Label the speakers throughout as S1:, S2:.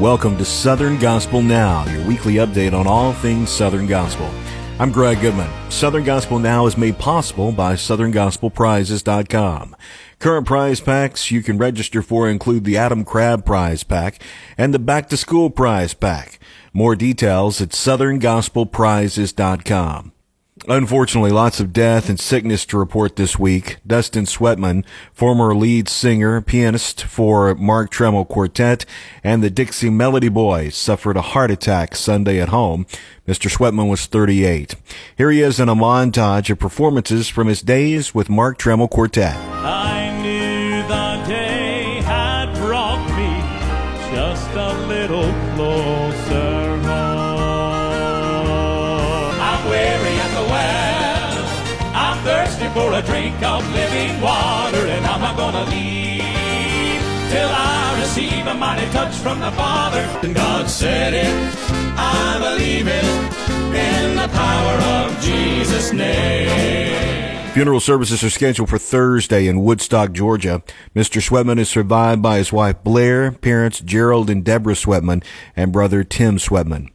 S1: Welcome to Southern Gospel Now, your weekly update on all things Southern Gospel. I'm Greg Goodman. Southern Gospel Now is made possible by SouthernGospelPrizes.com. Current prize packs you can register for include the Adam Crabb Prize Pack and the Back to School Prize Pack. More details at SouthernGospelPrizes.com. Unfortunately, lots of death and sickness to report this week. Dustin Sweatman, former lead singer, pianist for Mark Trammell Quartet and the Dixie Melody Boys, suffered a heart attack Sunday at home. Mr. Sweatman was 38. Here he is in a montage of performances from his days with Mark Trammell Quartet.
S2: I knew the day had brought me just a little for drink of living water, and I'm not gonna leave till I receive a mighty touch from the Father. And God said it, I believe it, in the power of Jesus' name.
S1: Funeral services are scheduled for Thursday in Woodstock, Georgia. Mr. Sweatman is survived by his wife Blair, parents Gerald and Deborah Sweatman, and brother Tim Sweatman.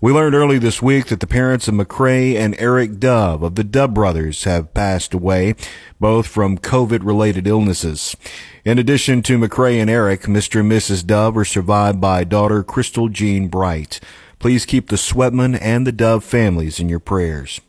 S1: We learned early this week that the parents of McCray and Eric Dove of the Dove brothers have passed away, both from COVID related illnesses. In addition to McCray and Eric, Mr. and Mrs. Dove are survived by daughter Crystal Jean Bright. Please keep the Sweatman and the Dove families in your prayers.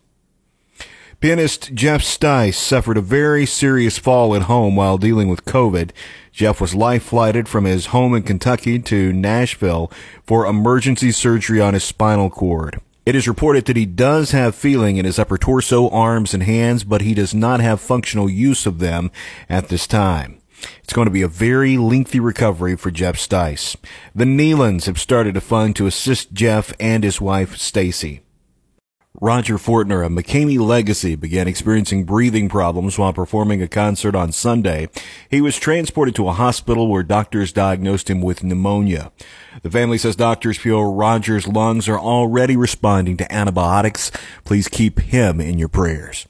S1: Pianist Jeff Stice suffered a very serious fall at home while dealing with COVID. Jeff was life flighted from his home in Kentucky to Nashville for emergency surgery on his spinal cord. It is reported that he does have feeling in his upper torso, arms, and hands, but he does not have functional use of them at this time. It's going to be a very lengthy recovery for Jeff Stice. The Nelons have started a fund to assist Jeff and his wife, Stacy. Roger Fortner of McCamey Legacy began experiencing breathing problems while performing a concert on Sunday. He was transported to a hospital where doctors diagnosed him with pneumonia. The family says doctors feel Roger's lungs are already responding to antibiotics. Please keep him in your prayers.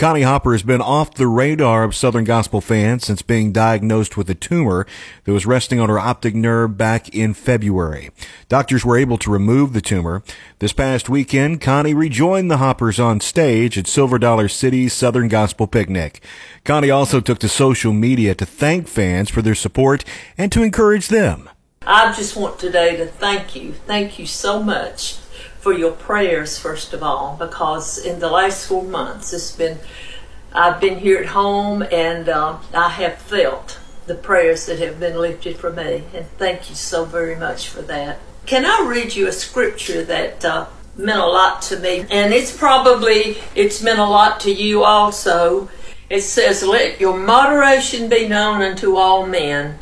S1: Connie Hopper has been off the radar of Southern Gospel fans since being diagnosed with a tumor that was resting on her optic nerve back in February. Doctors were able to remove the tumor. This past weekend, Connie rejoined the Hoppers on stage at Silver Dollar City's Southern Gospel Picnic. Connie also took to social media to thank fans for their support and to encourage them.
S3: I just want today to thank you. Thank you so much for your prayers, first of all, because in the last four months, it's been, I've been here at home and uh, I have felt the prayers that have been lifted for me. And thank you so very much for that. Can I read you a scripture that uh, meant a lot to me? And it's probably, it's meant a lot to you also. It says, Let your moderation be known unto all men.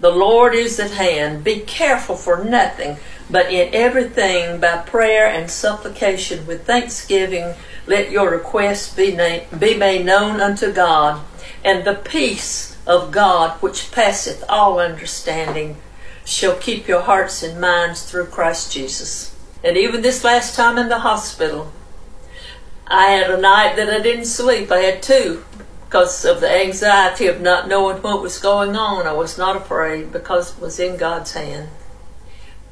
S3: The Lord is at hand. Be careful for nothing, but in everything by prayer and supplication with thanksgiving let your requests be, na- be made known unto God. And the peace of God, which passeth all understanding, shall keep your hearts and minds through Christ Jesus. And even this last time in the hospital, I had a night that I didn't sleep. I had two because of the anxiety of not knowing what was going on. I was not afraid because it was in God's hand.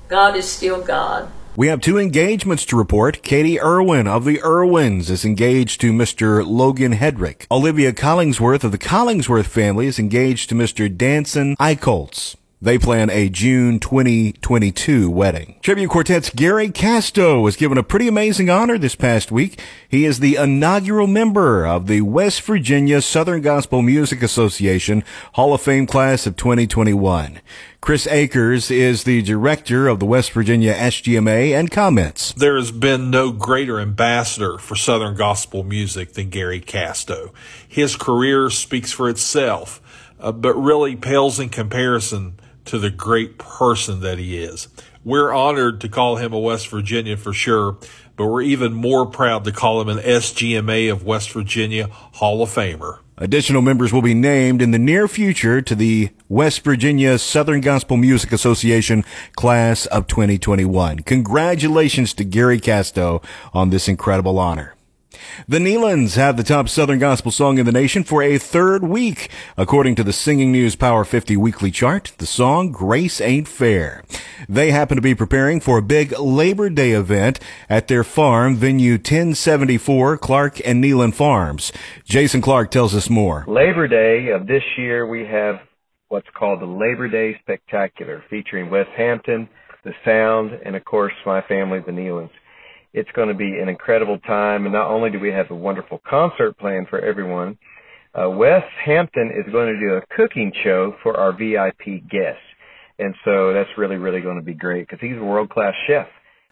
S3: God is still God.
S1: We have two engagements to report. Katie Erwin of the Erwins is engaged to Mr. Logan Hedrick. Olivia Collingsworth of the Collingsworth family is engaged to Mr. Danson Eichholz. They plan a June 2022 wedding. Tribute Quartet's Gary Casto was given a pretty amazing honor this past week. He is the inaugural member of the West Virginia Southern Gospel Music Association Hall of Fame class of 2021. Chris Akers is the director of the West Virginia SGMA and comments.
S4: There has been no greater ambassador for Southern gospel music than Gary Casto. His career speaks for itself, uh, but really pales in comparison to the great person that he is. We're honored to call him a West Virginian for sure, but we're even more proud to call him an SGMA of West Virginia Hall of Famer.
S1: Additional members will be named in the near future to the West Virginia Southern Gospel Music Association class of 2021. Congratulations to Gary Casto on this incredible honor. The Nelons have the top Southern Gospel song in the nation for a third week. According to the Singing News Power 50 weekly chart, the song Grace Ain't Fair. They happen to be preparing for a big Labor Day event at their farm, venue 1074 Clark and Nelon Farms. Jason Clark tells us more.
S5: Labor Day of this year, we have what's called the Labor Day Spectacular, featuring Wes Hampton, The Sound, and of course my family, the Nelons. It's going to be an incredible time, and not only do we have a wonderful concert planned for everyone, uh, Wes Hampton is going to do a cooking show for our VIP guests. And so that's really, really going to be great because he's a world class chef.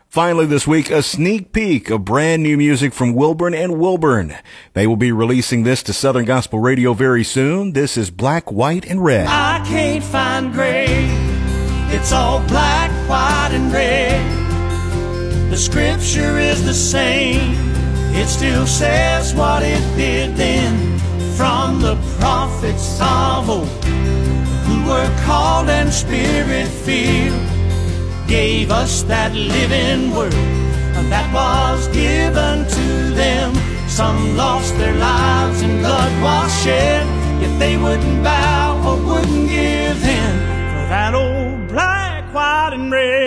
S1: Finally, this week, a sneak peek of brand new music from Wilburn and Wilburn. They will be releasing this to Southern Gospel Radio very soon. This is Black, White, and Red.
S2: I can't find gray. It's all black, white, and red. The scripture is the same. It still says what it did then from the prophets of old who were called and spirit filled gave us that living word that was given to them. Some lost their lives and blood was shed if they wouldn't bow or wouldn't give in for that old black, white, and red.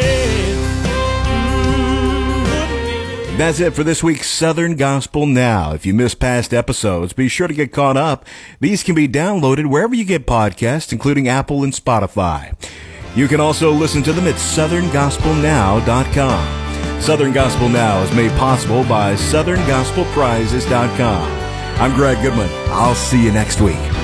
S1: That's it for this week's Southern Gospel Now. If you missed past episodes, be sure to get caught up. These can be downloaded wherever you get podcasts, including Apple and Spotify. You can also listen to them at southerngospelnow.com. Southern Gospel Now is made possible by southerngospelprizes.com. I'm Greg Goodman. I'll see you next week.